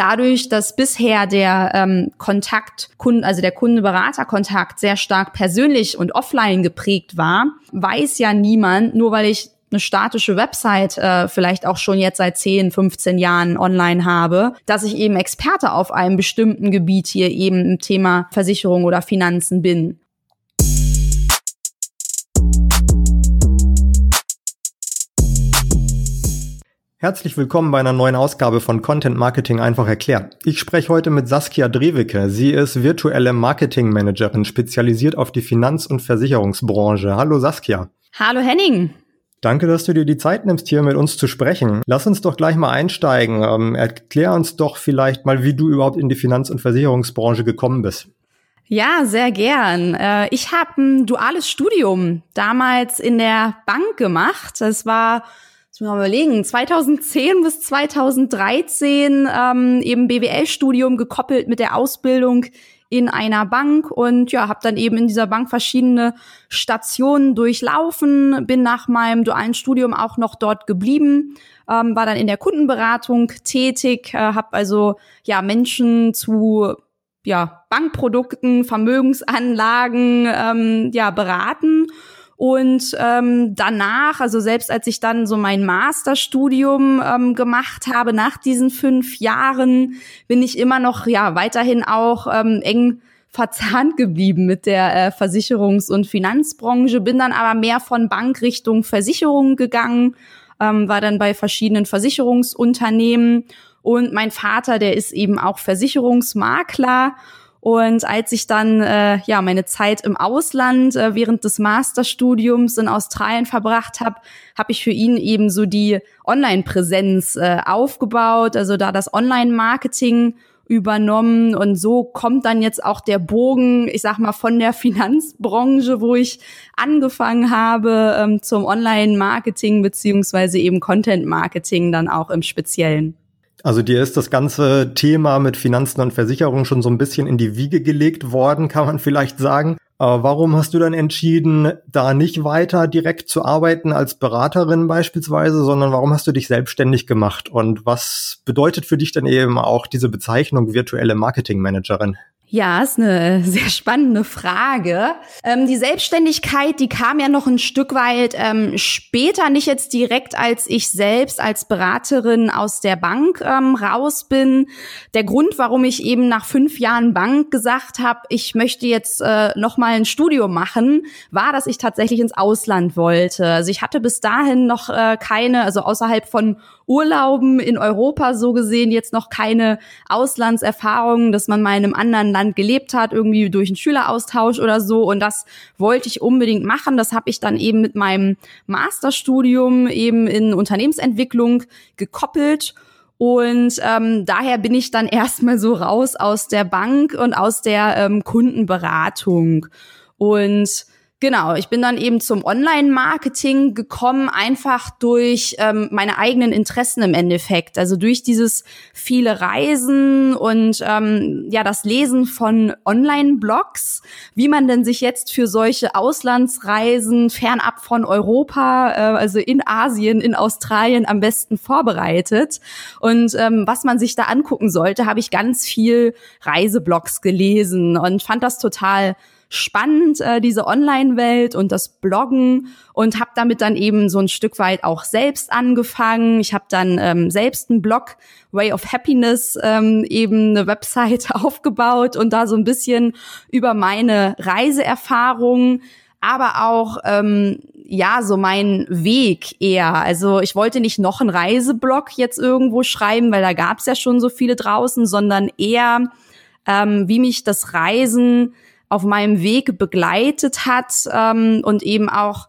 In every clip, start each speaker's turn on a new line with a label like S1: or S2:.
S1: dadurch, dass bisher der ähm, Kontakt, Kunden, also der Kunde-Berater-Kontakt sehr stark persönlich und offline geprägt war, weiß ja niemand, nur weil ich eine statische Website äh, vielleicht auch schon jetzt seit 10, 15 Jahren online habe, dass ich eben Experte auf einem bestimmten Gebiet hier eben im Thema Versicherung oder Finanzen bin.
S2: Herzlich willkommen bei einer neuen Ausgabe von Content Marketing einfach erklärt. Ich spreche heute mit Saskia Drewicke. Sie ist virtuelle Marketing Managerin, spezialisiert auf die Finanz- und Versicherungsbranche. Hallo Saskia.
S1: Hallo Henning.
S2: Danke, dass du dir die Zeit nimmst, hier mit uns zu sprechen. Lass uns doch gleich mal einsteigen. Ähm, erklär uns doch vielleicht mal, wie du überhaupt in die Finanz- und Versicherungsbranche gekommen bist.
S1: Ja, sehr gern. Äh, ich habe ein duales Studium damals in der Bank gemacht. Das war muss mal überlegen, 2010 bis 2013 ähm, eben BWL-Studium gekoppelt mit der Ausbildung in einer Bank und ja, habe dann eben in dieser Bank verschiedene Stationen durchlaufen, bin nach meinem dualen Studium auch noch dort geblieben, ähm, war dann in der Kundenberatung tätig, äh, habe also ja Menschen zu ja Bankprodukten, Vermögensanlagen ähm, ja beraten und ähm, danach, also selbst als ich dann so mein Masterstudium ähm, gemacht habe, nach diesen fünf Jahren, bin ich immer noch ja weiterhin auch ähm, eng verzahnt geblieben mit der äh, Versicherungs- und Finanzbranche, bin dann aber mehr von Bank Richtung Versicherung gegangen, ähm, war dann bei verschiedenen Versicherungsunternehmen. Und mein Vater, der ist eben auch Versicherungsmakler und als ich dann äh, ja meine Zeit im Ausland äh, während des Masterstudiums in Australien verbracht habe, habe ich für ihn eben so die Online-Präsenz äh, aufgebaut, also da das Online-Marketing übernommen und so kommt dann jetzt auch der Bogen, ich sag mal von der Finanzbranche, wo ich angefangen habe, ähm, zum Online-Marketing beziehungsweise eben Content-Marketing dann auch im Speziellen.
S2: Also dir ist das ganze Thema mit Finanzen und Versicherungen schon so ein bisschen in die Wiege gelegt worden, kann man vielleicht sagen. Warum hast du dann entschieden, da nicht weiter direkt zu arbeiten als Beraterin beispielsweise, sondern warum hast du dich selbstständig gemacht? Und was bedeutet für dich dann eben auch diese Bezeichnung virtuelle Marketingmanagerin?
S1: Ja, ist eine sehr spannende Frage. Ähm, die Selbstständigkeit, die kam ja noch ein Stück weit ähm, später, nicht jetzt direkt, als ich selbst als Beraterin aus der Bank ähm, raus bin. Der Grund, warum ich eben nach fünf Jahren Bank gesagt habe, ich möchte jetzt äh, noch mal ein Studium machen, war, dass ich tatsächlich ins Ausland wollte. Also ich hatte bis dahin noch äh, keine, also außerhalb von Urlauben in Europa so gesehen jetzt noch keine Auslandserfahrungen, dass man mal in einem anderen Land gelebt hat, irgendwie durch einen Schüleraustausch oder so. Und das wollte ich unbedingt machen. Das habe ich dann eben mit meinem Masterstudium eben in Unternehmensentwicklung gekoppelt. Und ähm, daher bin ich dann erstmal so raus aus der Bank und aus der ähm, Kundenberatung. Und Genau, ich bin dann eben zum Online-Marketing gekommen, einfach durch ähm, meine eigenen Interessen im Endeffekt. Also durch dieses viele Reisen und ähm, ja das Lesen von Online-Blogs, wie man denn sich jetzt für solche Auslandsreisen fernab von Europa, äh, also in Asien, in Australien am besten vorbereitet. Und ähm, was man sich da angucken sollte, habe ich ganz viel Reiseblogs gelesen und fand das total spannend, äh, diese Online-Welt und das Bloggen und habe damit dann eben so ein Stück weit auch selbst angefangen. Ich habe dann ähm, selbst einen Blog, Way of Happiness, ähm, eben eine Website aufgebaut und da so ein bisschen über meine Reiseerfahrungen aber auch ähm, ja so mein Weg eher. Also ich wollte nicht noch einen Reiseblog jetzt irgendwo schreiben, weil da gab es ja schon so viele draußen, sondern eher ähm, wie mich das Reisen auf meinem Weg begleitet hat ähm, und eben auch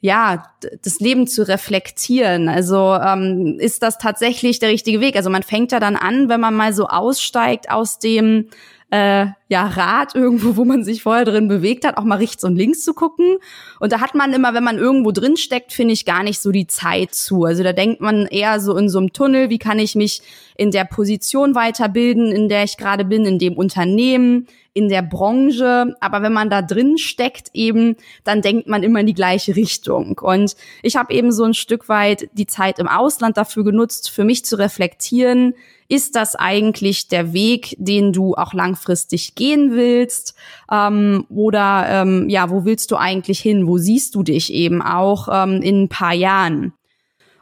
S1: ja, das Leben zu reflektieren. Also ähm, ist das tatsächlich der richtige Weg? Also man fängt ja dann an, wenn man mal so aussteigt aus dem äh, ja, Rad irgendwo, wo man sich vorher drin bewegt hat, auch mal rechts und links zu gucken. Und da hat man immer, wenn man irgendwo drin steckt, finde ich gar nicht so die Zeit zu. Also da denkt man eher so in so einem Tunnel, wie kann ich mich in der Position weiterbilden, in der ich gerade bin, in dem Unternehmen, in der Branche, aber wenn man da drin steckt eben, dann denkt man immer in die gleiche Richtung. Und ich habe eben so ein Stück weit die Zeit im Ausland dafür genutzt, für mich zu reflektieren, ist das eigentlich der Weg, den du auch langfristig gehen willst? Ähm, oder ähm, ja, wo willst du eigentlich hin? Wo siehst du dich eben auch ähm, in ein paar Jahren?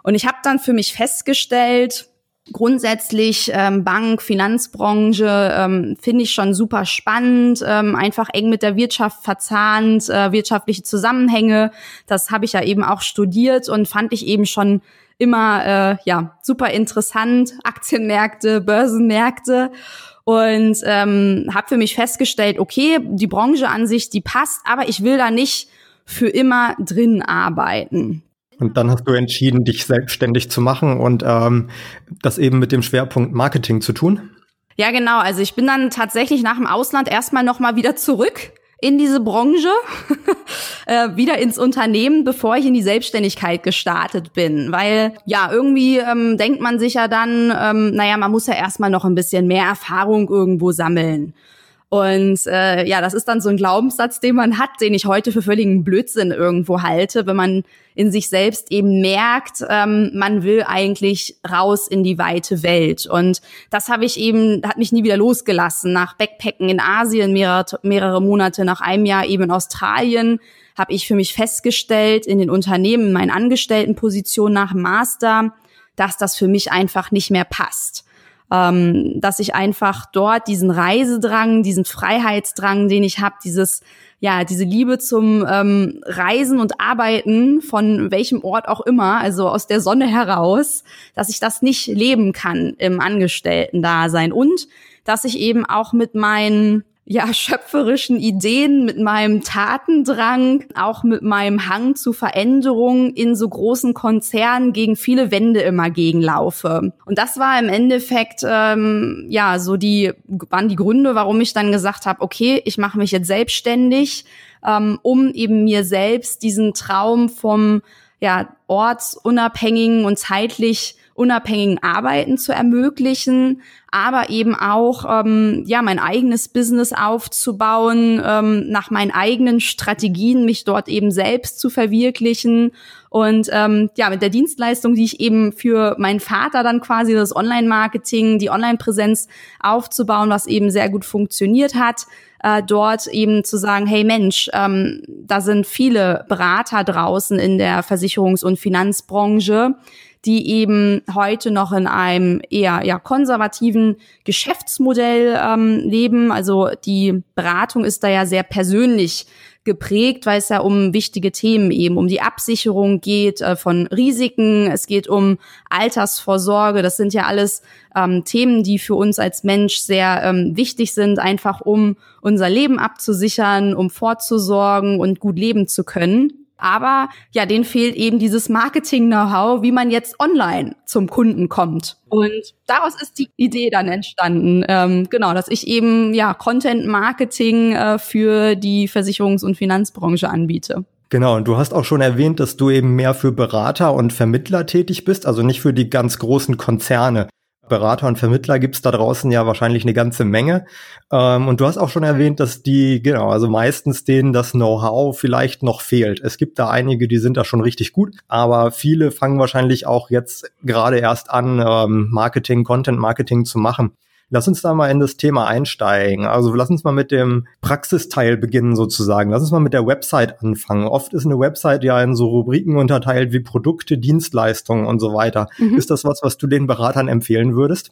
S1: Und ich habe dann für mich festgestellt, Grundsätzlich ähm, Bank, Finanzbranche ähm, finde ich schon super spannend, ähm, einfach eng mit der Wirtschaft verzahnt, äh, wirtschaftliche Zusammenhänge. Das habe ich ja eben auch studiert und fand ich eben schon immer äh, ja super interessant. Aktienmärkte, Börsenmärkte und ähm, habe für mich festgestellt, okay, die Branche an sich, die passt, aber ich will da nicht für immer drin arbeiten.
S2: Und dann hast du entschieden, dich selbstständig zu machen und ähm, das eben mit dem Schwerpunkt Marketing zu tun?
S1: Ja, genau. Also ich bin dann tatsächlich nach dem Ausland erstmal nochmal wieder zurück in diese Branche, äh, wieder ins Unternehmen, bevor ich in die Selbstständigkeit gestartet bin. Weil ja, irgendwie ähm, denkt man sich ja dann, ähm, naja, man muss ja erstmal noch ein bisschen mehr Erfahrung irgendwo sammeln. Und äh, ja, das ist dann so ein Glaubenssatz, den man hat, den ich heute für völligen Blödsinn irgendwo halte, wenn man in sich selbst eben merkt, ähm, man will eigentlich raus in die weite Welt. Und das habe ich eben, hat mich nie wieder losgelassen. Nach Backpacken in Asien, mehrere, mehrere Monate, nach einem Jahr eben in Australien, habe ich für mich festgestellt, in den Unternehmen, in meinen Angestelltenpositionen nach Master, dass das für mich einfach nicht mehr passt ähm, dass ich einfach dort diesen Reisedrang, diesen Freiheitsdrang, den ich habe, dieses ja diese Liebe zum ähm, Reisen und Arbeiten von welchem Ort auch immer, also aus der Sonne heraus, dass ich das nicht leben kann im Angestellten-Dasein. Und dass ich eben auch mit meinen ja, schöpferischen Ideen, mit meinem Tatendrang, auch mit meinem Hang zu Veränderungen in so großen Konzernen gegen viele Wände immer gegenlaufe. Und das war im Endeffekt ähm, ja so die waren die Gründe, warum ich dann gesagt habe, okay, ich mache mich jetzt selbstständig, ähm, um eben mir selbst diesen Traum vom ja ortsunabhängigen und zeitlich unabhängigen Arbeiten zu ermöglichen, aber eben auch ähm, ja mein eigenes Business aufzubauen, ähm, nach meinen eigenen Strategien mich dort eben selbst zu verwirklichen. Und ähm, ja mit der Dienstleistung, die ich eben für meinen Vater dann quasi das Online-Marketing, die Online-Präsenz aufzubauen, was eben sehr gut funktioniert hat, äh, dort eben zu sagen, hey Mensch, ähm, da sind viele Berater draußen in der Versicherungs- und Finanzbranche, die eben heute noch in einem eher ja, konservativen Geschäftsmodell ähm, leben. Also die Beratung ist da ja sehr persönlich geprägt, weil es ja um wichtige Themen eben, um die Absicherung geht äh, von Risiken, es geht um Altersvorsorge. Das sind ja alles ähm, Themen, die für uns als Mensch sehr ähm, wichtig sind, einfach um unser Leben abzusichern, um vorzusorgen und gut leben zu können. Aber ja, denen fehlt eben dieses Marketing-Know-how, wie man jetzt online zum Kunden kommt. Und daraus ist die Idee dann entstanden, ähm, genau, dass ich eben ja Content-Marketing äh, für die Versicherungs- und Finanzbranche anbiete.
S2: Genau, und du hast auch schon erwähnt, dass du eben mehr für Berater und Vermittler tätig bist, also nicht für die ganz großen Konzerne. Berater und Vermittler gibt's da draußen ja wahrscheinlich eine ganze Menge. Ähm, und du hast auch schon erwähnt, dass die, genau, also meistens denen das Know-how vielleicht noch fehlt. Es gibt da einige, die sind da schon richtig gut, aber viele fangen wahrscheinlich auch jetzt gerade erst an, ähm, Marketing, Content-Marketing zu machen. Lass uns da mal in das Thema einsteigen. Also lass uns mal mit dem Praxisteil beginnen sozusagen. Lass uns mal mit der Website anfangen. Oft ist eine Website ja in so Rubriken unterteilt wie Produkte, Dienstleistungen und so weiter. Mhm. Ist das was, was du den Beratern empfehlen würdest?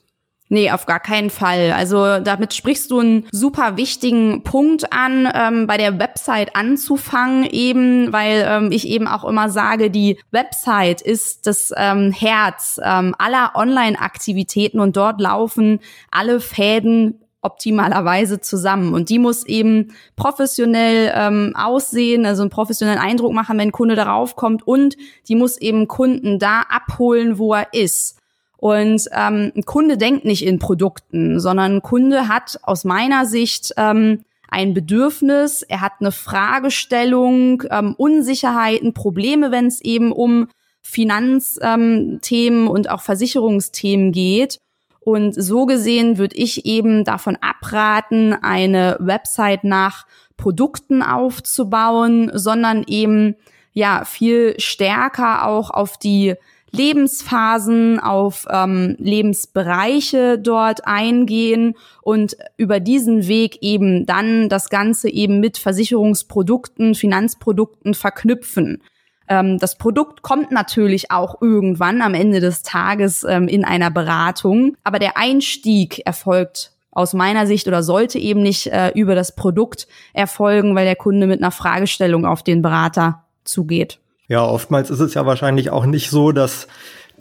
S1: Nee, auf gar keinen Fall. Also damit sprichst du einen super wichtigen Punkt an, ähm, bei der Website anzufangen, eben, weil ähm, ich eben auch immer sage, die Website ist das ähm, Herz ähm, aller Online-Aktivitäten und dort laufen alle Fäden optimalerweise zusammen. Und die muss eben professionell ähm, aussehen, also einen professionellen Eindruck machen, wenn ein Kunde darauf kommt. Und die muss eben Kunden da abholen, wo er ist. Und ähm, ein Kunde denkt nicht in Produkten, sondern ein Kunde hat aus meiner Sicht ähm, ein Bedürfnis, er hat eine Fragestellung, ähm, Unsicherheiten, Probleme, wenn es eben um Finanzthemen ähm, und auch Versicherungsthemen geht. Und so gesehen würde ich eben davon abraten, eine Website nach Produkten aufzubauen, sondern eben ja viel stärker auch auf die Lebensphasen, auf ähm, Lebensbereiche dort eingehen und über diesen Weg eben dann das Ganze eben mit Versicherungsprodukten, Finanzprodukten verknüpfen. Ähm, das Produkt kommt natürlich auch irgendwann am Ende des Tages ähm, in einer Beratung, aber der Einstieg erfolgt aus meiner Sicht oder sollte eben nicht äh, über das Produkt erfolgen, weil der Kunde mit einer Fragestellung auf den Berater zugeht.
S2: Ja, oftmals ist es ja wahrscheinlich auch nicht so, dass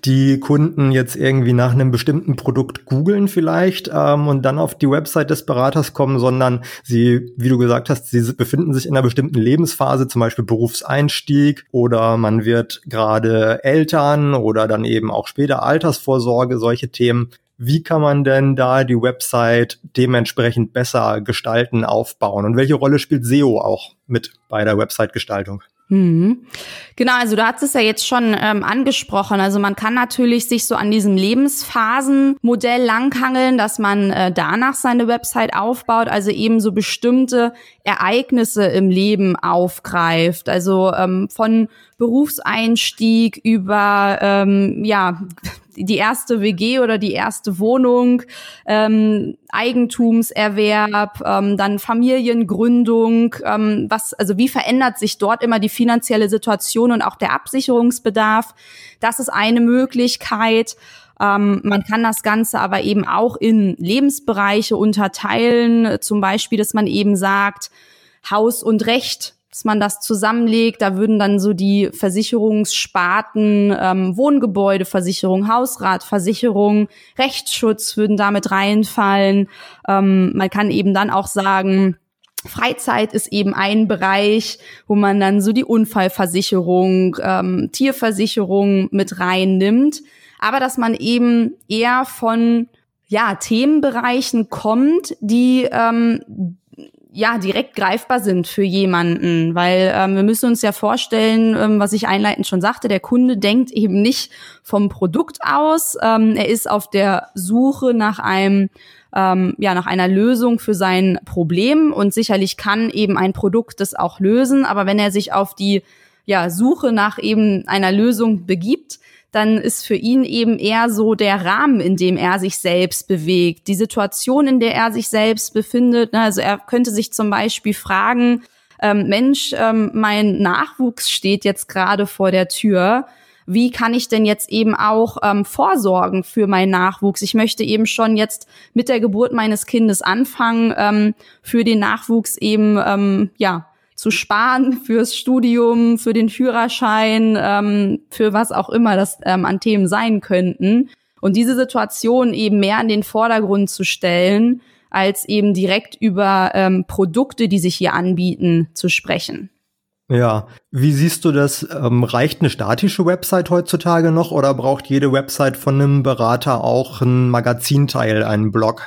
S2: die Kunden jetzt irgendwie nach einem bestimmten Produkt googeln vielleicht ähm, und dann auf die Website des Beraters kommen, sondern sie, wie du gesagt hast, sie befinden sich in einer bestimmten Lebensphase, zum Beispiel Berufseinstieg oder man wird gerade Eltern oder dann eben auch später Altersvorsorge, solche Themen. Wie kann man denn da die Website dementsprechend besser gestalten, aufbauen? Und welche Rolle spielt SEO auch mit bei der Website-Gestaltung?
S1: Mhm. Genau, also du hast es ja jetzt schon ähm, angesprochen. Also man kann natürlich sich so an diesem Lebensphasenmodell langhangeln, dass man äh, danach seine Website aufbaut, also eben so bestimmte Ereignisse im Leben aufgreift. Also ähm, von Berufseinstieg über ähm, ja die erste WG oder die erste Wohnung, ähm, Eigentumserwerb, ähm, dann Familiengründung, ähm, was, also wie verändert sich dort immer die finanzielle Situation und auch der Absicherungsbedarf? Das ist eine Möglichkeit. Ähm, man kann das Ganze aber eben auch in Lebensbereiche unterteilen, zum Beispiel, dass man eben sagt, Haus und Recht dass man das zusammenlegt. Da würden dann so die Versicherungssparten, ähm, Wohngebäudeversicherung, Hausratversicherung, Rechtsschutz würden damit reinfallen. Ähm, man kann eben dann auch sagen, Freizeit ist eben ein Bereich, wo man dann so die Unfallversicherung, ähm, Tierversicherung mit reinnimmt. Aber dass man eben eher von ja, Themenbereichen kommt, die ähm, ja direkt greifbar sind für jemanden, weil ähm, wir müssen uns ja vorstellen, ähm, was ich einleitend schon sagte, der Kunde denkt eben nicht vom Produkt aus, ähm, er ist auf der Suche nach einem ähm, ja nach einer Lösung für sein Problem und sicherlich kann eben ein Produkt das auch lösen, aber wenn er sich auf die ja Suche nach eben einer Lösung begibt, dann ist für ihn eben eher so der Rahmen, in dem er sich selbst bewegt, die Situation, in der er sich selbst befindet. Ne? Also er könnte sich zum Beispiel fragen, ähm, Mensch, ähm, mein Nachwuchs steht jetzt gerade vor der Tür. Wie kann ich denn jetzt eben auch ähm, vorsorgen für meinen Nachwuchs? Ich möchte eben schon jetzt mit der Geburt meines Kindes anfangen, ähm, für den Nachwuchs eben ähm, ja zu sparen fürs Studium, für den Führerschein, ähm, für was auch immer das ähm, an Themen sein könnten. Und diese Situation eben mehr in den Vordergrund zu stellen, als eben direkt über ähm, Produkte, die sich hier anbieten, zu sprechen.
S2: Ja, wie siehst du das? Ähm, reicht eine statische Website heutzutage noch oder braucht jede Website von einem Berater auch ein Magazinteil, einen Blog?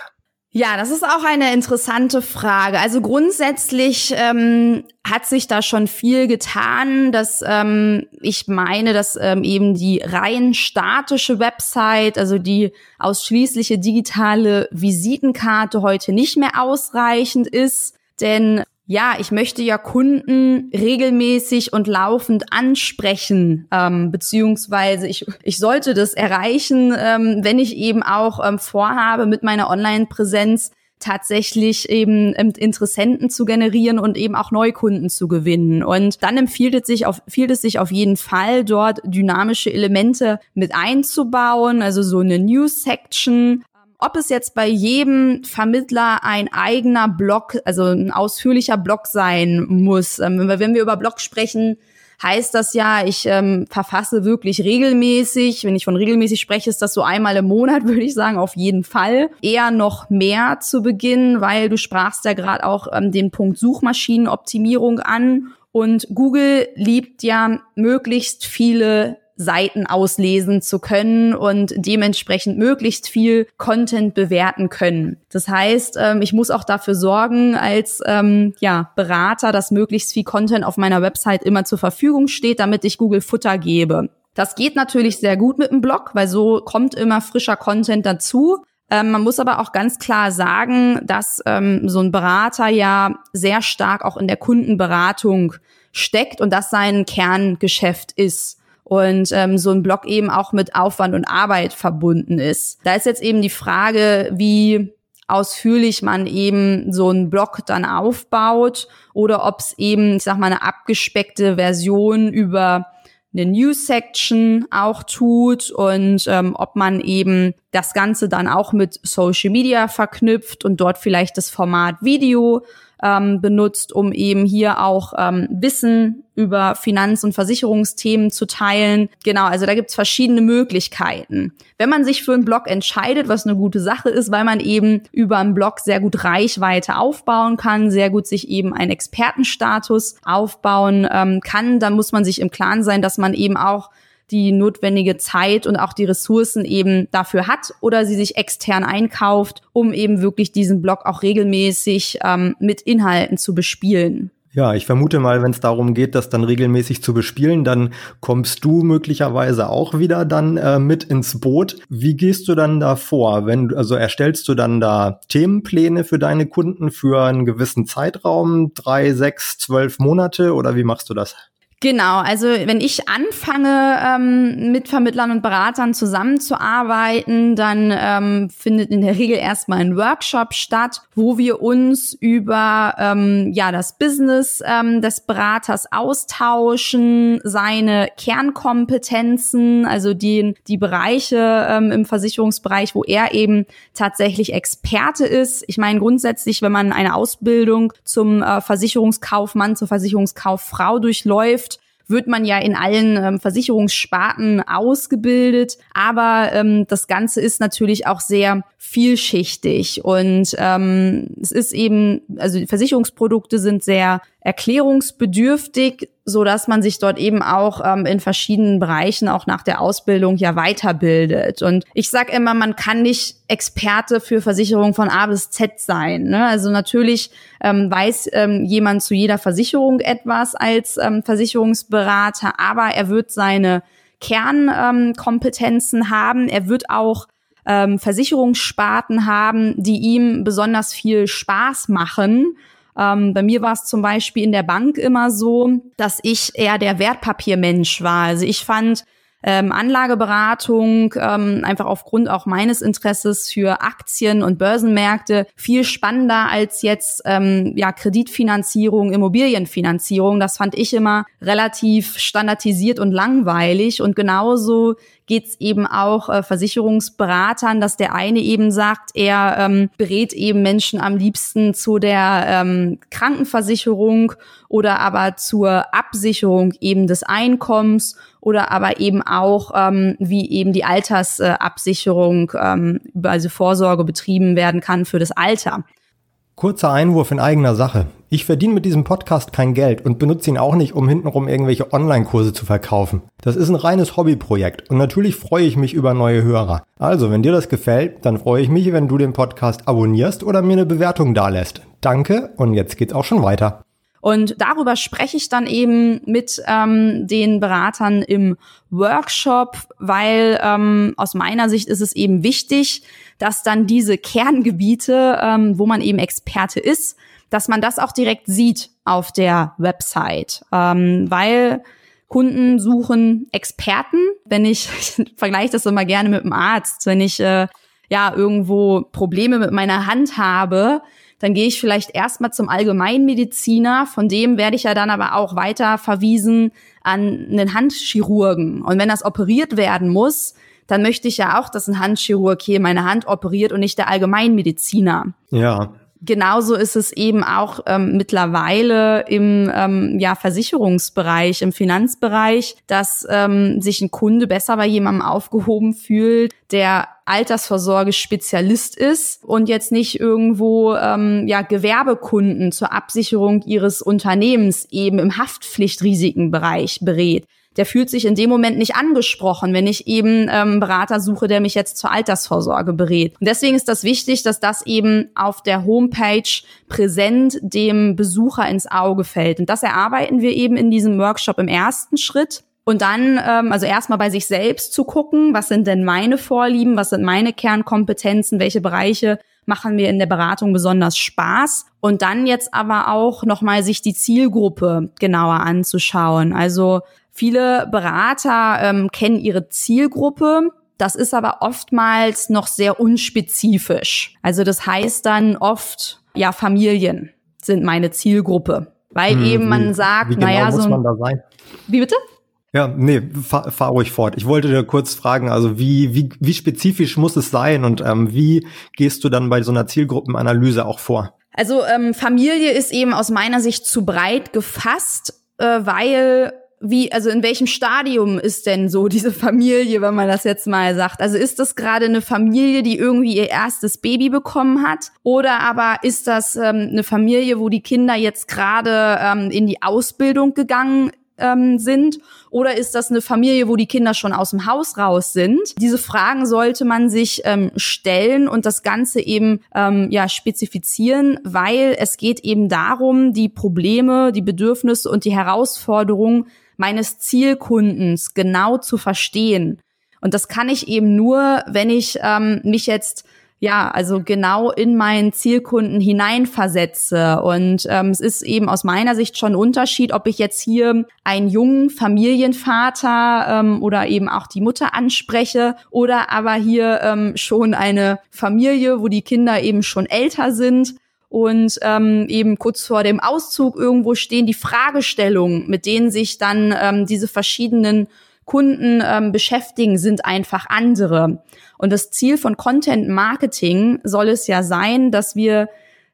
S1: Ja, das ist auch eine interessante Frage. Also grundsätzlich ähm, hat sich da schon viel getan, dass ähm, ich meine, dass ähm, eben die rein statische Website, also die ausschließliche digitale Visitenkarte heute nicht mehr ausreichend ist. Denn ja, ich möchte ja Kunden regelmäßig und laufend ansprechen, ähm, beziehungsweise ich, ich sollte das erreichen, ähm, wenn ich eben auch ähm, vorhabe, mit meiner Online-Präsenz tatsächlich eben ähm, Interessenten zu generieren und eben auch Neukunden zu gewinnen. Und dann empfiehlt es sich auf, empfiehlt es sich auf jeden Fall, dort dynamische Elemente mit einzubauen, also so eine News-Section, ob es jetzt bei jedem Vermittler ein eigener Blog, also ein ausführlicher Blog sein muss. Ähm, wenn wir über Blog sprechen, heißt das ja, ich ähm, verfasse wirklich regelmäßig. Wenn ich von regelmäßig spreche, ist das so einmal im Monat, würde ich sagen, auf jeden Fall. Eher noch mehr zu Beginn, weil du sprachst ja gerade auch ähm, den Punkt Suchmaschinenoptimierung an. Und Google liebt ja möglichst viele Seiten auslesen zu können und dementsprechend möglichst viel Content bewerten können. Das heißt, ähm, ich muss auch dafür sorgen, als ähm, ja, Berater, dass möglichst viel Content auf meiner Website immer zur Verfügung steht, damit ich Google Futter gebe. Das geht natürlich sehr gut mit dem Blog, weil so kommt immer frischer Content dazu. Ähm, man muss aber auch ganz klar sagen, dass ähm, so ein Berater ja sehr stark auch in der Kundenberatung steckt und das sein Kerngeschäft ist und ähm, so ein Blog eben auch mit Aufwand und Arbeit verbunden ist. Da ist jetzt eben die Frage, wie ausführlich man eben so einen Blog dann aufbaut oder ob es eben, ich sag mal, eine abgespeckte Version über eine News-Section auch tut und ähm, ob man eben das Ganze dann auch mit Social Media verknüpft und dort vielleicht das Format Video ähm, benutzt, um eben hier auch ähm, Wissen über Finanz- und Versicherungsthemen zu teilen. Genau, also da gibt's verschiedene Möglichkeiten. Wenn man sich für einen Blog entscheidet, was eine gute Sache ist, weil man eben über einen Blog sehr gut Reichweite aufbauen kann, sehr gut sich eben einen Expertenstatus aufbauen ähm, kann, dann muss man sich im Klaren sein, dass man eben auch die notwendige Zeit und auch die Ressourcen eben dafür hat oder sie sich extern einkauft, um eben wirklich diesen Blog auch regelmäßig ähm, mit Inhalten zu bespielen.
S2: Ja, ich vermute mal, wenn es darum geht, das dann regelmäßig zu bespielen, dann kommst du möglicherweise auch wieder dann äh, mit ins Boot. Wie gehst du dann da vor? Wenn also erstellst du dann da Themenpläne für deine Kunden für einen gewissen Zeitraum, drei, sechs, zwölf Monate oder wie machst du das?
S1: Genau, also wenn ich anfange, ähm, mit Vermittlern und Beratern zusammenzuarbeiten, dann ähm, findet in der Regel erstmal ein Workshop statt, wo wir uns über ähm, ja das Business ähm, des Beraters austauschen, seine Kernkompetenzen, also die, die Bereiche ähm, im Versicherungsbereich, wo er eben tatsächlich Experte ist. Ich meine grundsätzlich, wenn man eine Ausbildung zum äh, Versicherungskaufmann, zur Versicherungskauffrau durchläuft, wird man ja in allen ähm, Versicherungssparten ausgebildet. Aber ähm, das Ganze ist natürlich auch sehr vielschichtig und ähm, es ist eben, also Versicherungsprodukte sind sehr erklärungsbedürftig, so dass man sich dort eben auch ähm, in verschiedenen Bereichen auch nach der Ausbildung ja weiterbildet. Und ich sage immer, man kann nicht Experte für Versicherung von A bis Z sein. Ne? Also natürlich ähm, weiß ähm, jemand zu jeder Versicherung etwas als ähm, Versicherungsberater, aber er wird seine Kernkompetenzen ähm, haben. Er wird auch ähm, Versicherungssparten haben, die ihm besonders viel Spaß machen. Ähm, bei mir war es zum Beispiel in der Bank immer so, dass ich eher der Wertpapiermensch war. Also ich fand ähm, Anlageberatung ähm, einfach aufgrund auch meines Interesses für Aktien und Börsenmärkte viel spannender als jetzt ähm, ja Kreditfinanzierung, Immobilienfinanzierung. Das fand ich immer relativ standardisiert und langweilig und genauso geht's eben auch äh, Versicherungsberatern, dass der eine eben sagt, er ähm, berät eben Menschen am liebsten zu der ähm, Krankenversicherung oder aber zur Absicherung eben des Einkommens oder aber eben auch, ähm, wie eben die Altersabsicherung, ähm, also Vorsorge betrieben werden kann für das Alter.
S2: Kurzer Einwurf in eigener Sache. Ich verdiene mit diesem Podcast kein Geld und benutze ihn auch nicht, um hintenrum irgendwelche Online-Kurse zu verkaufen. Das ist ein reines Hobbyprojekt und natürlich freue ich mich über neue Hörer. Also, wenn dir das gefällt, dann freue ich mich, wenn du den Podcast abonnierst oder mir eine Bewertung dalässt. Danke und jetzt geht's auch schon weiter.
S1: Und darüber spreche ich dann eben mit ähm, den Beratern im Workshop, weil ähm, aus meiner Sicht ist es eben wichtig, dass dann diese Kerngebiete, ähm, wo man eben Experte ist, dass man das auch direkt sieht auf der Website, ähm, weil Kunden suchen Experten. Wenn ich, ich vergleiche das immer gerne mit dem Arzt, wenn ich äh, ja irgendwo Probleme mit meiner Hand habe, dann gehe ich vielleicht erstmal zum Allgemeinmediziner, von dem werde ich ja dann aber auch weiter verwiesen an einen Handchirurgen. Und wenn das operiert werden muss, dann möchte ich ja auch, dass ein Handchirurg hier meine Hand operiert und nicht der Allgemeinmediziner.
S2: Ja,
S1: genauso ist es eben auch ähm, mittlerweile im ähm, ja, Versicherungsbereich, im Finanzbereich, dass ähm, sich ein Kunde besser bei jemandem aufgehoben fühlt, der Altersvorsorge-Spezialist ist und jetzt nicht irgendwo ähm, ja Gewerbekunden zur Absicherung ihres Unternehmens eben im Haftpflichtrisikenbereich berät der fühlt sich in dem Moment nicht angesprochen, wenn ich eben ähm, Berater suche, der mich jetzt zur Altersvorsorge berät. Und deswegen ist das wichtig, dass das eben auf der Homepage präsent dem Besucher ins Auge fällt. Und das erarbeiten wir eben in diesem Workshop im ersten Schritt. Und dann, ähm, also erstmal bei sich selbst zu gucken, was sind denn meine Vorlieben, was sind meine Kernkompetenzen, welche Bereiche machen mir in der Beratung besonders Spaß. Und dann jetzt aber auch nochmal sich die Zielgruppe genauer anzuschauen. Also viele Berater ähm, kennen ihre Zielgruppe. Das ist aber oftmals noch sehr unspezifisch. Also das heißt dann oft, ja, Familien sind meine Zielgruppe. Weil hm, eben man sagt, wie genau naja,
S2: muss so. Man da sein?
S1: Wie bitte?
S2: Ja, nee, fahr, fahr ruhig fort. Ich wollte dir kurz fragen, also wie, wie, wie spezifisch muss es sein und ähm, wie gehst du dann bei so einer Zielgruppenanalyse auch vor?
S1: Also ähm, Familie ist eben aus meiner Sicht zu breit gefasst, äh, weil wie, also in welchem Stadium ist denn so diese Familie, wenn man das jetzt mal sagt? Also ist das gerade eine Familie, die irgendwie ihr erstes Baby bekommen hat? Oder aber ist das ähm, eine Familie, wo die Kinder jetzt gerade ähm, in die Ausbildung gegangen ähm, sind? Oder ist das eine Familie, wo die Kinder schon aus dem Haus raus sind? Diese Fragen sollte man sich ähm, stellen und das Ganze eben ähm, ja spezifizieren, weil es geht eben darum, die Probleme, die Bedürfnisse und die Herausforderungen meines Zielkundens genau zu verstehen. Und das kann ich eben nur, wenn ich ähm, mich jetzt ja, also genau in meinen Zielkunden hineinversetze. Und ähm, es ist eben aus meiner Sicht schon ein Unterschied, ob ich jetzt hier einen jungen Familienvater ähm, oder eben auch die Mutter anspreche oder aber hier ähm, schon eine Familie, wo die Kinder eben schon älter sind und ähm, eben kurz vor dem Auszug irgendwo stehen die Fragestellungen, mit denen sich dann ähm, diese verschiedenen Kunden ähm, beschäftigen, sind einfach andere. Und das Ziel von Content Marketing soll es ja sein, dass wir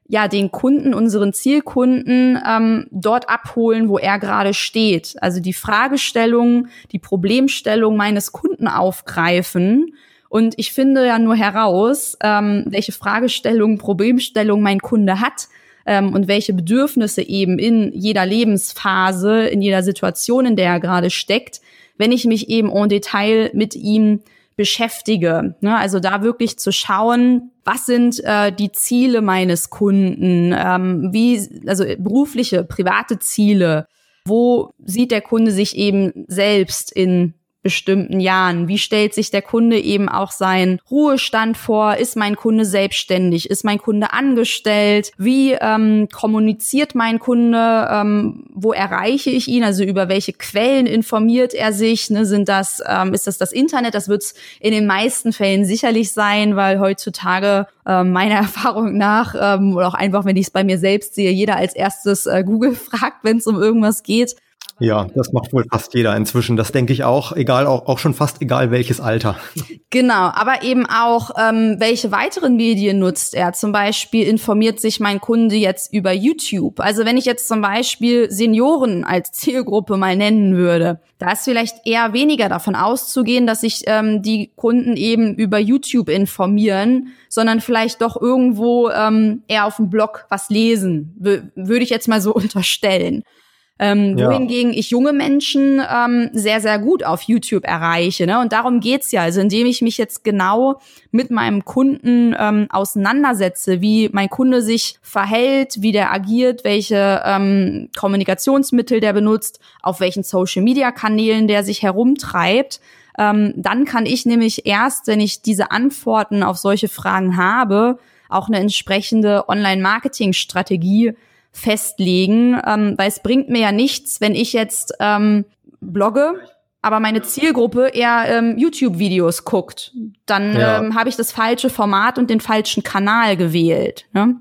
S1: ja den Kunden, unseren Zielkunden ähm, dort abholen, wo er gerade steht. Also die Fragestellung, die Problemstellung meines Kunden aufgreifen. Und ich finde ja nur heraus, ähm, welche Fragestellung, Problemstellung mein Kunde hat ähm, und welche Bedürfnisse eben in jeder Lebensphase, in jeder Situation, in der er gerade steckt, wenn ich mich eben en Detail mit ihm beschäftige. Ne? Also da wirklich zu schauen, was sind äh, die Ziele meines Kunden, ähm, wie, also berufliche, private Ziele, wo sieht der Kunde sich eben selbst in bestimmten Jahren? Wie stellt sich der Kunde eben auch seinen Ruhestand vor? Ist mein Kunde selbstständig? Ist mein Kunde angestellt? Wie ähm, kommuniziert mein Kunde? Ähm, wo erreiche ich ihn? Also über welche Quellen informiert er sich? Ne, sind das, ähm, ist das das Internet? Das wird in den meisten Fällen sicherlich sein, weil heutzutage äh, meiner Erfahrung nach ähm, oder auch einfach, wenn ich es bei mir selbst sehe, jeder als erstes äh, Google fragt, wenn es um irgendwas geht.
S2: Ja, das macht wohl fast jeder inzwischen. Das denke ich auch, egal, auch, auch schon fast egal welches Alter.
S1: Genau, aber eben auch, ähm, welche weiteren Medien nutzt er? Zum Beispiel informiert sich mein Kunde jetzt über YouTube. Also wenn ich jetzt zum Beispiel Senioren als Zielgruppe mal nennen würde, da ist vielleicht eher weniger davon auszugehen, dass sich ähm, die Kunden eben über YouTube informieren, sondern vielleicht doch irgendwo ähm, eher auf dem Blog was lesen, würde ich jetzt mal so unterstellen. Ähm, ja. Wohingegen ich junge Menschen ähm, sehr, sehr gut auf YouTube erreiche. Ne? Und darum geht's ja. Also indem ich mich jetzt genau mit meinem Kunden ähm, auseinandersetze, wie mein Kunde sich verhält, wie der agiert, welche ähm, Kommunikationsmittel der benutzt, auf welchen Social-Media-Kanälen der sich herumtreibt, ähm, dann kann ich nämlich erst, wenn ich diese Antworten auf solche Fragen habe, auch eine entsprechende Online-Marketing-Strategie festlegen, ähm, weil es bringt mir ja nichts, wenn ich jetzt ähm, blogge, aber meine Zielgruppe eher ähm, YouTube-Videos guckt. Dann ja. ähm, habe ich das falsche Format und den falschen Kanal gewählt. Ne?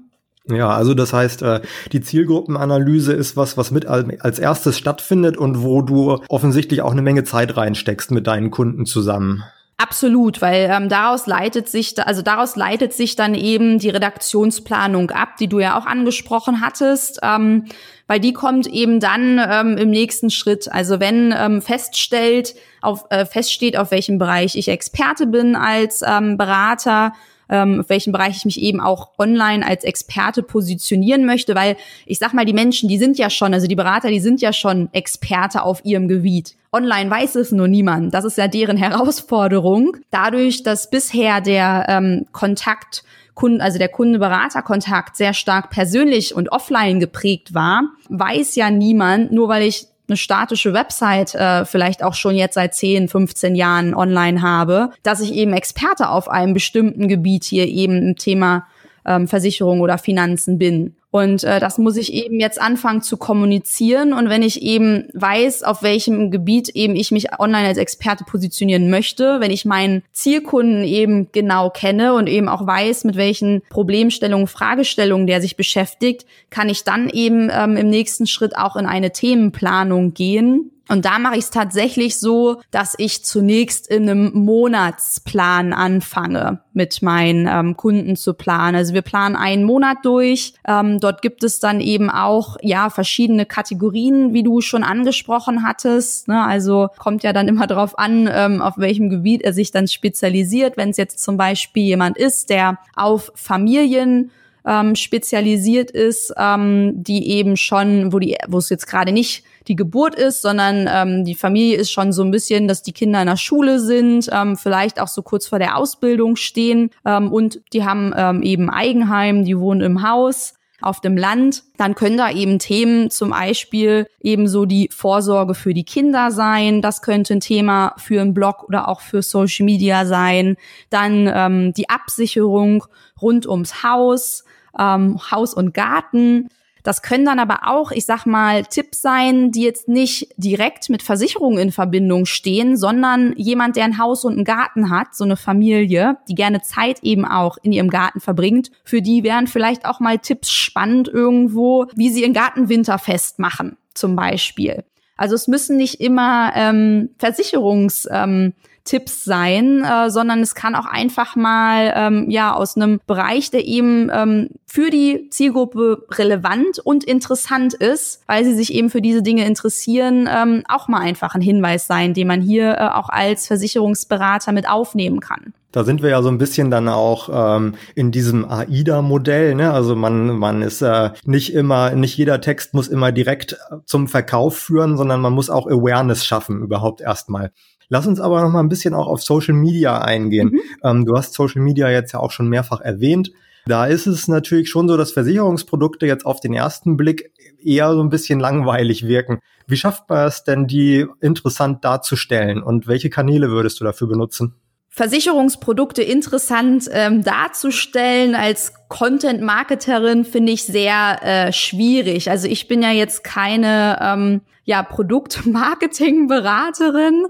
S2: Ja, also das heißt, äh, die Zielgruppenanalyse ist was, was mit als erstes stattfindet und wo du offensichtlich auch eine Menge Zeit reinsteckst mit deinen Kunden zusammen.
S1: Absolut, weil ähm, daraus leitet sich, also daraus leitet sich dann eben die Redaktionsplanung ab, die du ja auch angesprochen hattest, ähm, weil die kommt eben dann ähm, im nächsten Schritt. Also wenn ähm, feststellt, auf, äh, feststeht, auf welchem Bereich ich Experte bin als ähm, Berater, ähm, auf welchem Bereich ich mich eben auch online als Experte positionieren möchte, weil ich sag mal, die Menschen, die sind ja schon, also die Berater, die sind ja schon Experte auf ihrem Gebiet. Online weiß es nur niemand. Das ist ja deren Herausforderung. Dadurch, dass bisher der ähm, Kontakt Kunden, also der Kunde-Berater-Kontakt sehr stark persönlich und offline geprägt war, weiß ja niemand, nur weil ich eine statische Website äh, vielleicht auch schon jetzt seit 10, 15 Jahren online habe, dass ich eben Experte auf einem bestimmten Gebiet hier eben im Thema ähm, Versicherung oder Finanzen bin. Und äh, das muss ich eben jetzt anfangen zu kommunizieren. Und wenn ich eben weiß, auf welchem Gebiet eben ich mich online als Experte positionieren möchte, wenn ich meinen Zielkunden eben genau kenne und eben auch weiß, mit welchen Problemstellungen, Fragestellungen der sich beschäftigt, kann ich dann eben ähm, im nächsten Schritt auch in eine Themenplanung gehen und da mache ich es tatsächlich so, dass ich zunächst in einem Monatsplan anfange, mit meinen ähm, Kunden zu planen. Also wir planen einen Monat durch. Ähm, dort gibt es dann eben auch ja verschiedene Kategorien, wie du schon angesprochen hattest. Ne? Also kommt ja dann immer darauf an, ähm, auf welchem Gebiet er sich dann spezialisiert. Wenn es jetzt zum Beispiel jemand ist, der auf Familien ähm, spezialisiert ist, ähm, die eben schon, wo die, wo es jetzt gerade nicht die Geburt ist, sondern ähm, die Familie ist schon so ein bisschen, dass die Kinder in der Schule sind, ähm, vielleicht auch so kurz vor der Ausbildung stehen ähm, und die haben ähm, eben Eigenheim, die wohnen im Haus auf dem Land, dann können da eben Themen zum Beispiel eben so die Vorsorge für die Kinder sein. Das könnte ein Thema für einen Blog oder auch für Social Media sein. Dann ähm, die Absicherung rund ums Haus, ähm, Haus und Garten. Das können dann aber auch, ich sag mal, Tipps sein, die jetzt nicht direkt mit Versicherungen in Verbindung stehen, sondern jemand, der ein Haus und einen Garten hat, so eine Familie, die gerne Zeit eben auch in ihrem Garten verbringt. Für die wären vielleicht auch mal Tipps spannend irgendwo, wie sie ihren Garten winterfest machen, zum Beispiel. Also es müssen nicht immer ähm, Versicherungs ähm, Tipps sein, äh, sondern es kann auch einfach mal ähm, ja aus einem Bereich, der eben ähm, für die Zielgruppe relevant und interessant ist, weil sie sich eben für diese Dinge interessieren, ähm, auch mal einfach ein Hinweis sein, den man hier äh, auch als Versicherungsberater mit aufnehmen kann.
S2: Da sind wir ja so ein bisschen dann auch ähm, in diesem AIDA-Modell. Ne? Also man, man ist äh, nicht immer, nicht jeder Text muss immer direkt zum Verkauf führen, sondern man muss auch Awareness schaffen überhaupt erstmal. Lass uns aber noch mal ein bisschen auch auf Social Media eingehen. Mhm. Ähm, du hast Social Media jetzt ja auch schon mehrfach erwähnt. Da ist es natürlich schon so, dass Versicherungsprodukte jetzt auf den ersten Blick eher so ein bisschen langweilig wirken. Wie schafft man es denn, die interessant darzustellen und welche Kanäle würdest du dafür benutzen?
S1: Versicherungsprodukte interessant ähm, darzustellen als Content-Marketerin finde ich sehr äh, schwierig. Also ich bin ja jetzt keine ähm, ja, Produktmarketing-Beraterin.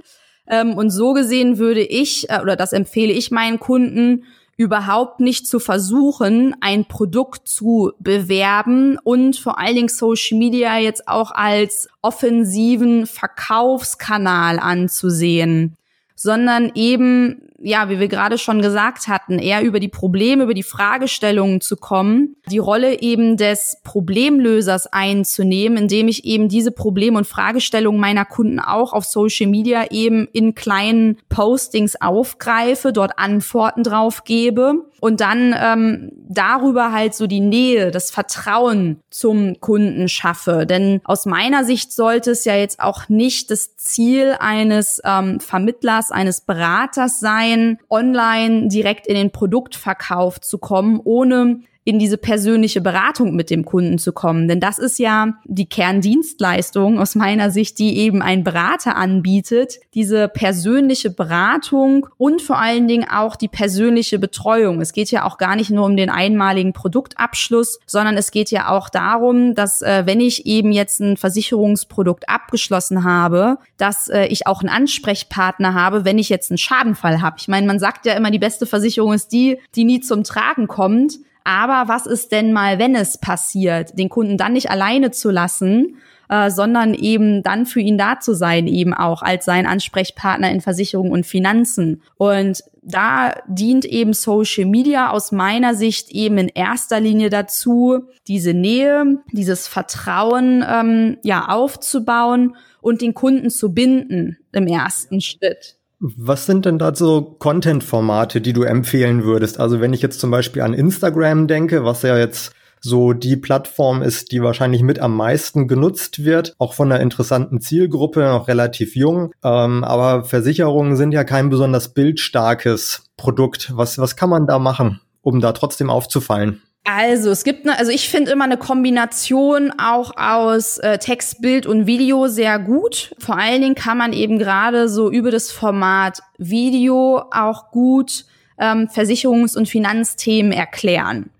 S1: Ähm, und so gesehen würde ich, äh, oder das empfehle ich meinen Kunden, überhaupt nicht zu versuchen, ein Produkt zu bewerben und vor allen Dingen Social Media jetzt auch als offensiven Verkaufskanal anzusehen, sondern eben ja, wie wir gerade schon gesagt hatten, eher über die Probleme, über die Fragestellungen zu kommen, die Rolle eben des Problemlösers einzunehmen, indem ich eben diese Probleme und Fragestellungen meiner Kunden auch auf Social Media eben in kleinen Postings aufgreife, dort Antworten drauf gebe und dann ähm, darüber halt so die Nähe, das Vertrauen zum Kunden schaffe. Denn aus meiner Sicht sollte es ja jetzt auch nicht das Ziel eines ähm, Vermittlers, eines Beraters sein, online direkt in den Produktverkauf zu kommen, ohne in diese persönliche Beratung mit dem Kunden zu kommen. Denn das ist ja die Kerndienstleistung aus meiner Sicht, die eben ein Berater anbietet. Diese persönliche Beratung und vor allen Dingen auch die persönliche Betreuung. Es geht ja auch gar nicht nur um den einmaligen Produktabschluss, sondern es geht ja auch darum, dass äh, wenn ich eben jetzt ein Versicherungsprodukt abgeschlossen habe, dass äh, ich auch einen Ansprechpartner habe, wenn ich jetzt einen Schadenfall habe. Ich meine, man sagt ja immer, die beste Versicherung ist die, die nie zum Tragen kommt. Aber was ist denn mal, wenn es passiert, den Kunden dann nicht alleine zu lassen, äh, sondern eben dann für ihn da zu sein, eben auch als sein Ansprechpartner in Versicherung und Finanzen. Und da dient eben Social Media aus meiner Sicht eben in erster Linie dazu, diese Nähe, dieses Vertrauen ähm, ja aufzubauen und den Kunden zu binden im ersten Schritt.
S2: Was sind denn da so Content-Formate, die du empfehlen würdest? Also wenn ich jetzt zum Beispiel an Instagram denke, was ja jetzt so die Plattform ist, die wahrscheinlich mit am meisten genutzt wird, auch von einer interessanten Zielgruppe, noch relativ jung. Ähm, aber Versicherungen sind ja kein besonders bildstarkes Produkt. Was, was kann man da machen, um da trotzdem aufzufallen?
S1: Also es gibt eine, also ich finde immer eine Kombination auch aus äh, Text, Bild und Video sehr gut. Vor allen Dingen kann man eben gerade so über das Format Video auch gut ähm, Versicherungs- und Finanzthemen erklären.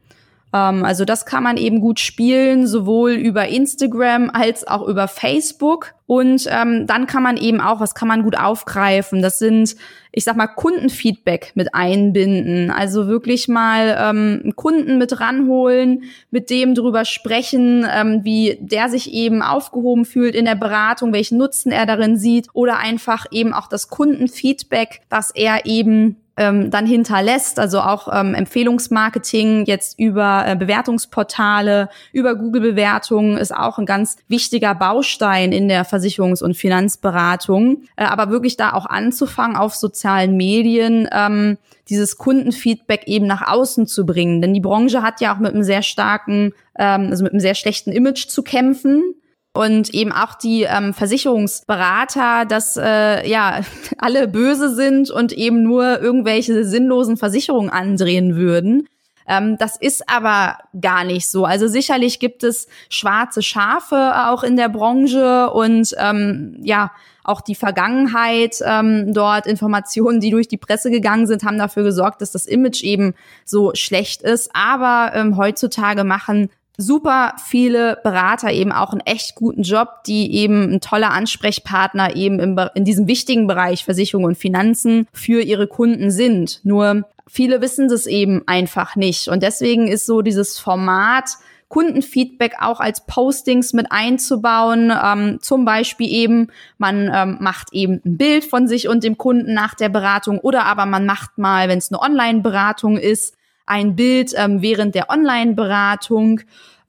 S1: Ähm, also das kann man eben gut spielen, sowohl über Instagram als auch über Facebook. Und ähm, dann kann man eben auch, was kann man gut aufgreifen? Das sind, ich sag mal, Kundenfeedback mit einbinden. Also wirklich mal ähm, einen Kunden mit ranholen, mit dem drüber sprechen, ähm, wie der sich eben aufgehoben fühlt in der Beratung, welchen Nutzen er darin sieht oder einfach eben auch das Kundenfeedback, dass er eben ähm, dann hinterlässt, also auch ähm, Empfehlungsmarketing jetzt über äh, Bewertungsportale, über Google-Bewertungen ist auch ein ganz wichtiger Baustein in der Versicherungs- und Finanzberatung. Äh, aber wirklich da auch anzufangen, auf sozialen Medien ähm, dieses Kundenfeedback eben nach außen zu bringen. Denn die Branche hat ja auch mit einem sehr starken, ähm, also mit einem sehr schlechten Image zu kämpfen und eben auch die ähm, Versicherungsberater, dass äh, ja alle böse sind und eben nur irgendwelche sinnlosen Versicherungen andrehen würden. Ähm, das ist aber gar nicht so. Also sicherlich gibt es schwarze Schafe auch in der Branche und ähm, ja, auch die Vergangenheit ähm, dort, Informationen, die durch die Presse gegangen sind, haben dafür gesorgt, dass das Image eben so schlecht ist. Aber ähm, heutzutage machen super viele Berater eben auch einen echt guten Job, die eben ein toller Ansprechpartner eben im, in diesem wichtigen Bereich Versicherung und Finanzen für ihre Kunden sind. Nur viele wissen das eben einfach nicht. Und deswegen ist so dieses Format, Kundenfeedback auch als Postings mit einzubauen. Ähm, zum Beispiel eben, man ähm, macht eben ein Bild von sich und dem Kunden nach der Beratung oder aber man macht mal, wenn es eine Online-Beratung ist, ein Bild ähm, während der Online-Beratung.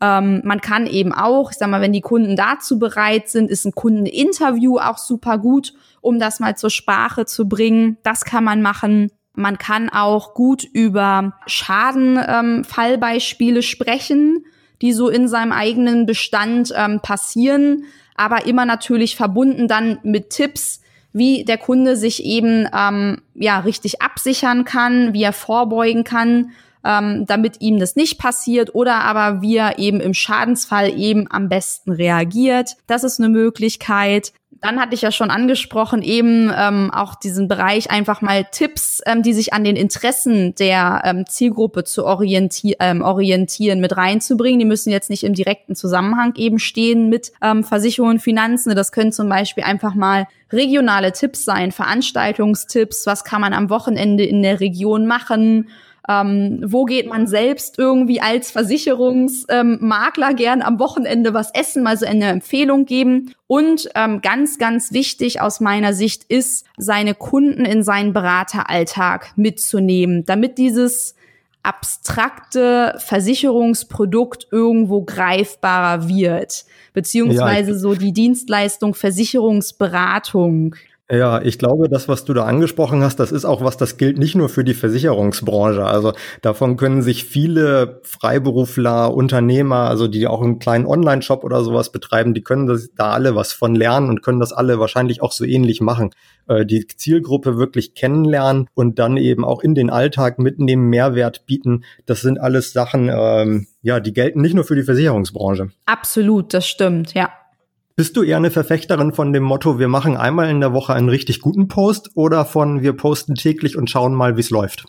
S1: Ähm, man kann eben auch, ich sag mal, wenn die Kunden dazu bereit sind, ist ein Kundeninterview auch super gut, um das mal zur Sprache zu bringen. Das kann man machen. Man kann auch gut über Schadenfallbeispiele ähm, sprechen, die so in seinem eigenen Bestand ähm, passieren, aber immer natürlich verbunden dann mit Tipps, wie der Kunde sich eben ähm, ja richtig absichern kann, wie er vorbeugen kann ähm, damit ihm das nicht passiert oder aber wie er eben im Schadensfall eben am besten reagiert. Das ist eine Möglichkeit. Dann hatte ich ja schon angesprochen, eben ähm, auch diesen Bereich einfach mal Tipps, ähm, die sich an den Interessen der ähm, Zielgruppe zu orienti ähm, orientieren, mit reinzubringen. Die müssen jetzt nicht im direkten Zusammenhang eben stehen mit ähm, Versicherungen Finanzen. Das können zum Beispiel einfach mal regionale Tipps sein, Veranstaltungstipps, was kann man am Wochenende in der Region machen ähm, wo geht man selbst irgendwie als Versicherungsmakler ähm, gern am Wochenende was essen, also eine Empfehlung geben. Und ähm, ganz, ganz wichtig aus meiner Sicht ist, seine Kunden in seinen Berateralltag mitzunehmen, damit dieses abstrakte Versicherungsprodukt irgendwo greifbarer wird, beziehungsweise ja, so die Dienstleistung Versicherungsberatung.
S2: Ja, ich glaube, das, was du da angesprochen hast, das ist auch was, das gilt nicht nur für die Versicherungsbranche. Also davon können sich viele Freiberufler, Unternehmer, also die auch einen kleinen Online-Shop oder sowas betreiben, die können das, da alle was von lernen und können das alle wahrscheinlich auch so ähnlich machen. Äh, die Zielgruppe wirklich kennenlernen und dann eben auch in den Alltag mitnehmen, Mehrwert bieten. Das sind alles Sachen, ähm, ja, die gelten nicht nur für die Versicherungsbranche.
S1: Absolut, das stimmt, ja.
S2: Bist du eher eine Verfechterin von dem Motto, wir machen einmal in der Woche einen richtig guten Post oder von wir posten täglich und schauen mal, wie es läuft?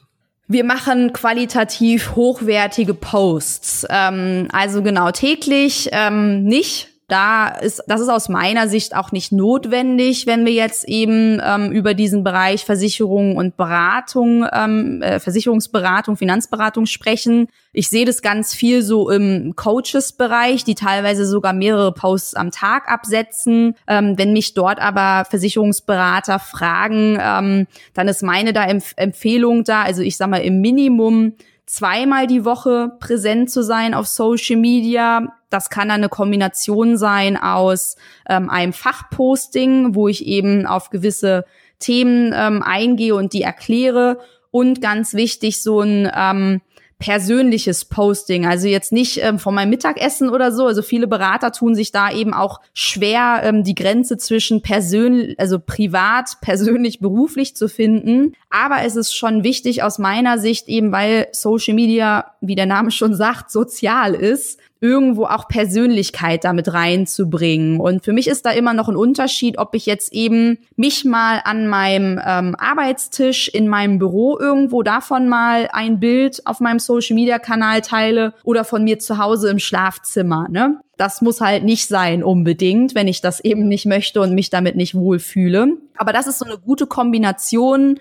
S1: Wir machen qualitativ hochwertige Posts. Ähm, also genau täglich ähm, nicht da ist, das ist aus meiner Sicht auch nicht notwendig, wenn wir jetzt eben ähm, über diesen Bereich Versicherung und Beratung, ähm, äh, Versicherungsberatung, Finanzberatung sprechen. Ich sehe das ganz viel so im Coaches-Bereich, die teilweise sogar mehrere Posts am Tag absetzen. Ähm, wenn mich dort aber Versicherungsberater fragen, ähm, dann ist meine da Empf Empfehlung da, also ich sag mal im Minimum zweimal die Woche präsent zu sein auf Social Media. Das kann dann eine Kombination sein aus ähm, einem Fachposting, wo ich eben auf gewisse Themen ähm, eingehe und die erkläre. Und ganz wichtig, so ein ähm, persönliches Posting. Also jetzt nicht ähm, von meinem Mittagessen oder so. Also viele Berater tun sich da eben auch schwer, ähm, die Grenze zwischen persönlich, also privat, persönlich, beruflich zu finden. Aber es ist schon wichtig aus meiner Sicht eben, weil Social Media, wie der Name schon sagt, sozial ist, irgendwo auch Persönlichkeit damit reinzubringen. Und für mich ist da immer noch ein Unterschied, ob ich jetzt eben mich mal an meinem ähm, Arbeitstisch in meinem Büro irgendwo davon mal ein Bild auf meinem Social Media Kanal teile oder von mir zu Hause im Schlafzimmer. Ne? Das muss halt nicht sein unbedingt, wenn ich das eben nicht möchte und mich damit nicht wohlfühle. Aber das ist so eine gute Kombination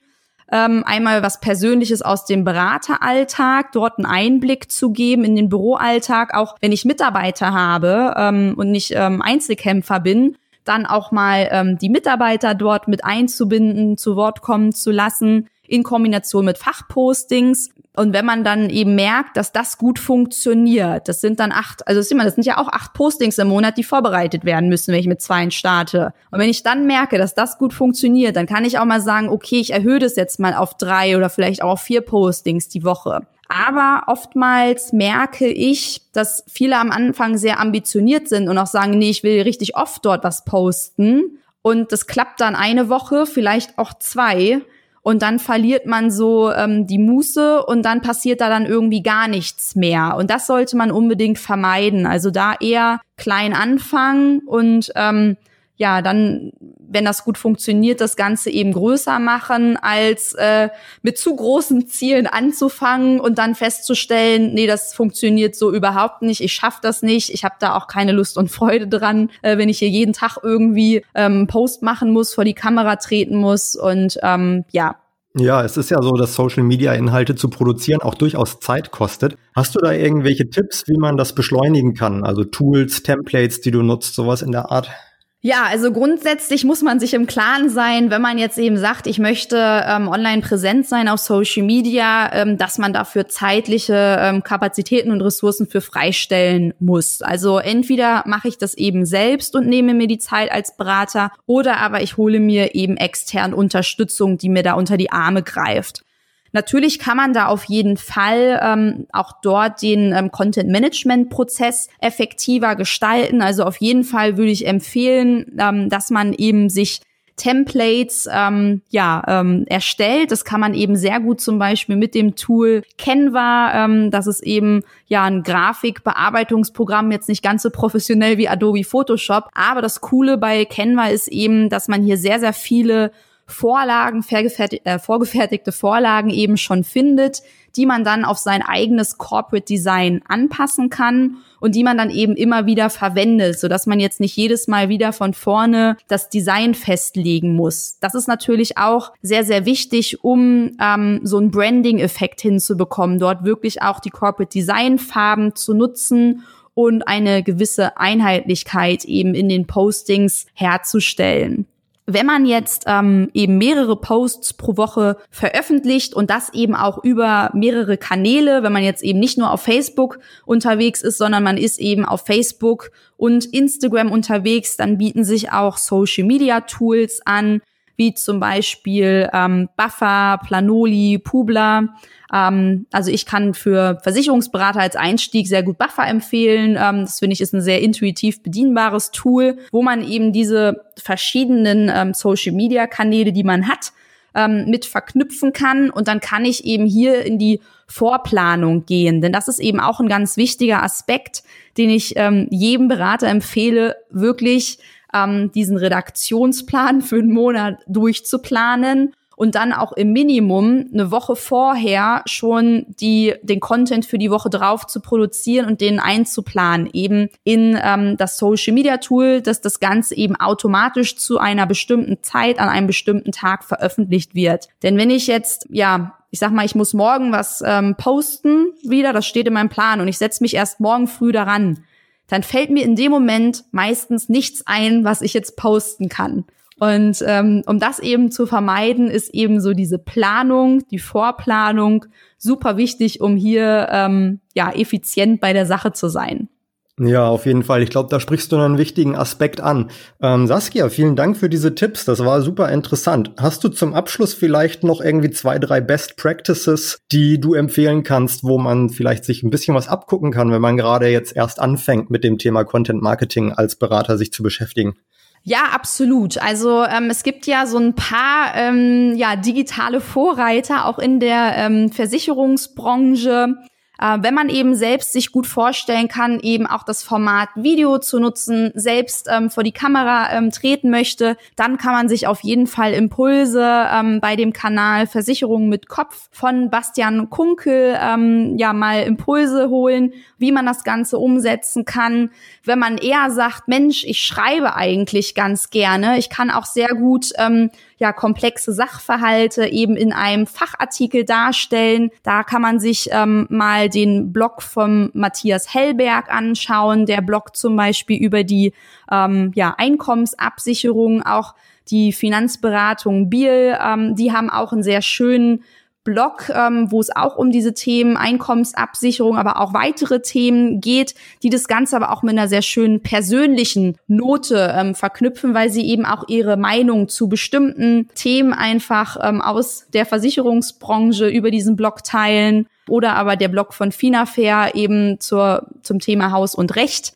S1: ähm, einmal was Persönliches aus dem Berateralltag, dort einen Einblick zu geben in den Büroalltag, auch wenn ich Mitarbeiter habe ähm, und nicht ähm, Einzelkämpfer bin, dann auch mal ähm, die Mitarbeiter dort mit einzubinden, zu Wort kommen zu lassen, in Kombination mit Fachpostings. Und wenn man dann eben merkt, dass das gut funktioniert, das sind dann acht, also das sind, das sind ja auch acht Postings im Monat, die vorbereitet werden müssen, wenn ich mit zwei starte. Und wenn ich dann merke, dass das gut funktioniert, dann kann ich auch mal sagen, okay, ich erhöhe das jetzt mal auf drei oder vielleicht auch auf vier Postings die Woche. Aber oftmals merke ich, dass viele am Anfang sehr ambitioniert sind und auch sagen, nee, ich will richtig oft dort was posten. Und das klappt dann eine Woche, vielleicht auch zwei und dann verliert man so ähm, die Muße und dann passiert da dann irgendwie gar nichts mehr. Und das sollte man unbedingt vermeiden. Also da eher klein anfangen und ähm, ja, dann, wenn das gut funktioniert, das Ganze eben größer machen, als äh, mit zu großen Zielen anzufangen und dann festzustellen, nee, das funktioniert so überhaupt nicht, ich schaffe das nicht, ich habe da auch keine Lust und Freude dran, äh, wenn ich hier jeden Tag irgendwie ähm, Post machen muss, vor die Kamera treten muss und ähm, ja,
S2: ja, es ist ja so, dass Social Media Inhalte zu produzieren auch durchaus Zeit kostet. Hast du da irgendwelche Tipps, wie man das beschleunigen kann? Also Tools, Templates, die du nutzt, sowas in der Art?
S1: Ja, also grundsätzlich muss man sich im Klaren sein, wenn man jetzt eben sagt, ich möchte ähm, online präsent sein auf Social Media, ähm, dass man dafür zeitliche ähm, Kapazitäten und Ressourcen für freistellen muss. Also entweder mache ich das eben selbst und nehme mir die Zeit als Berater oder aber ich hole mir eben extern Unterstützung, die mir da unter die Arme greift. Natürlich kann man da auf jeden Fall ähm, auch dort den ähm, Content-Management-Prozess effektiver gestalten. Also auf jeden Fall würde ich empfehlen, ähm, dass man eben sich Templates ähm, ja ähm, erstellt. Das kann man eben sehr gut zum Beispiel mit dem Tool Canva. Ähm, das ist eben ja ein Grafikbearbeitungsprogramm, jetzt nicht ganz so professionell wie Adobe Photoshop. Aber das Coole bei Canva ist eben, dass man hier sehr sehr viele Vorlagen, äh, vorgefertigte Vorlagen eben schon findet, die man dann auf sein eigenes Corporate Design anpassen kann und die man dann eben immer wieder verwendet, so dass man jetzt nicht jedes Mal wieder von vorne das Design festlegen muss. Das ist natürlich auch sehr, sehr wichtig, um ähm, so einen Branding-Effekt hinzubekommen, dort wirklich auch die Corporate Design Farben zu nutzen und eine gewisse Einheitlichkeit eben in den Postings herzustellen. Wenn man jetzt ähm, eben mehrere Posts pro Woche veröffentlicht und das eben auch über mehrere Kanäle, wenn man jetzt eben nicht nur auf Facebook unterwegs ist, sondern man ist eben auf Facebook und Instagram unterwegs, dann bieten sich auch Social Media Tools an, wie zum Beispiel ähm, Buffer, Planoli, Publa. Ähm, also ich kann für Versicherungsberater als Einstieg sehr gut Buffer empfehlen. Ähm, das finde ich ist ein sehr intuitiv bedienbares Tool, wo man eben diese verschiedenen ähm, Social-Media-Kanäle, die man hat, ähm, mit verknüpfen kann. Und dann kann ich eben hier in die Vorplanung gehen. Denn das ist eben auch ein ganz wichtiger Aspekt, den ich ähm, jedem Berater empfehle, wirklich ähm, diesen Redaktionsplan für einen Monat durchzuplanen und dann auch im Minimum eine Woche vorher schon die, den Content für die Woche drauf zu produzieren und den einzuplanen, eben in ähm, das Social Media Tool, dass das Ganze eben automatisch zu einer bestimmten Zeit an einem bestimmten Tag veröffentlicht wird. Denn wenn ich jetzt, ja, ich sag mal, ich muss morgen was ähm, posten wieder, das steht in meinem Plan und ich setze mich erst morgen früh daran, dann fällt mir in dem Moment meistens nichts ein, was ich jetzt posten kann. Und ähm, um das eben zu vermeiden, ist eben so diese Planung, die Vorplanung super wichtig, um hier ähm, ja effizient bei der Sache zu sein.
S2: Ja, auf jeden Fall. Ich glaube, da sprichst du einen wichtigen Aspekt an. Ähm, Saskia, vielen Dank für diese Tipps. Das war super interessant. Hast du zum Abschluss vielleicht noch irgendwie zwei, drei Best Practices, die du empfehlen kannst, wo man vielleicht sich ein bisschen was abgucken kann, wenn man gerade jetzt erst anfängt, mit dem Thema Content Marketing als Berater sich zu beschäftigen?
S1: Ja, absolut. Also ähm, es gibt ja so ein paar ähm, ja, digitale Vorreiter auch in der ähm, Versicherungsbranche äh, wenn man eben selbst sich gut vorstellen kann, eben auch das Format Video zu nutzen, selbst ähm, vor die Kamera ähm, treten möchte, dann kann man sich auf jeden Fall Impulse ähm, bei dem Kanal Versicherungen mit Kopf von Bastian Kunkel ähm, ja mal Impulse holen, wie man das Ganze umsetzen kann. Wenn man eher sagt, Mensch, ich schreibe eigentlich ganz gerne, ich kann auch sehr gut ähm, ja komplexe Sachverhalte eben in einem Fachartikel darstellen. Da kann man sich ähm, mal den Blog vom Matthias Hellberg anschauen, der Blog zum Beispiel über die ähm, ja, Einkommensabsicherung, auch die Finanzberatung Biel, ähm, die haben auch einen sehr schönen Blog, ähm, wo es auch um diese Themen Einkommensabsicherung, aber auch weitere Themen geht, die das Ganze aber auch mit einer sehr schönen persönlichen Note ähm, verknüpfen, weil sie eben auch ihre Meinung zu bestimmten Themen einfach ähm, aus der Versicherungsbranche über diesen Blog teilen oder aber der Blog von Finafair eben zur, zum Thema Haus und Recht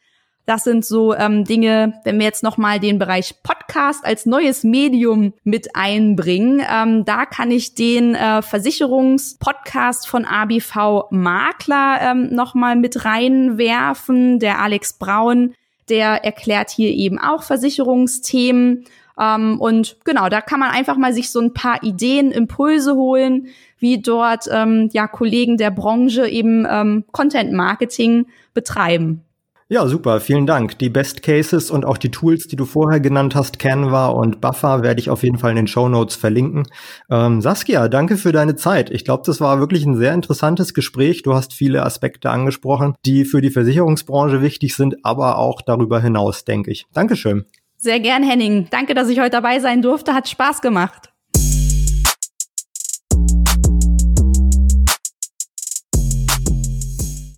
S1: das sind so ähm, Dinge, wenn wir jetzt nochmal den Bereich Podcast als neues Medium mit einbringen. Ähm, da kann ich den äh, Versicherungspodcast von ABV Makler ähm, nochmal mit reinwerfen. Der Alex Braun, der erklärt hier eben auch Versicherungsthemen. Ähm, und genau, da kann man einfach mal sich so ein paar Ideen, Impulse holen, wie dort ähm, ja Kollegen der Branche eben ähm, Content Marketing betreiben.
S2: Ja, super, vielen Dank. Die Best Cases und auch die Tools, die du vorher genannt hast, Canva und Buffer, werde ich auf jeden Fall in den Show Notes verlinken. Ähm, Saskia, danke für deine Zeit. Ich glaube, das war wirklich ein sehr interessantes Gespräch. Du hast viele Aspekte angesprochen, die für die Versicherungsbranche wichtig sind, aber auch darüber hinaus, denke ich. Dankeschön.
S1: Sehr gern, Henning. Danke, dass ich heute dabei sein durfte. Hat Spaß gemacht.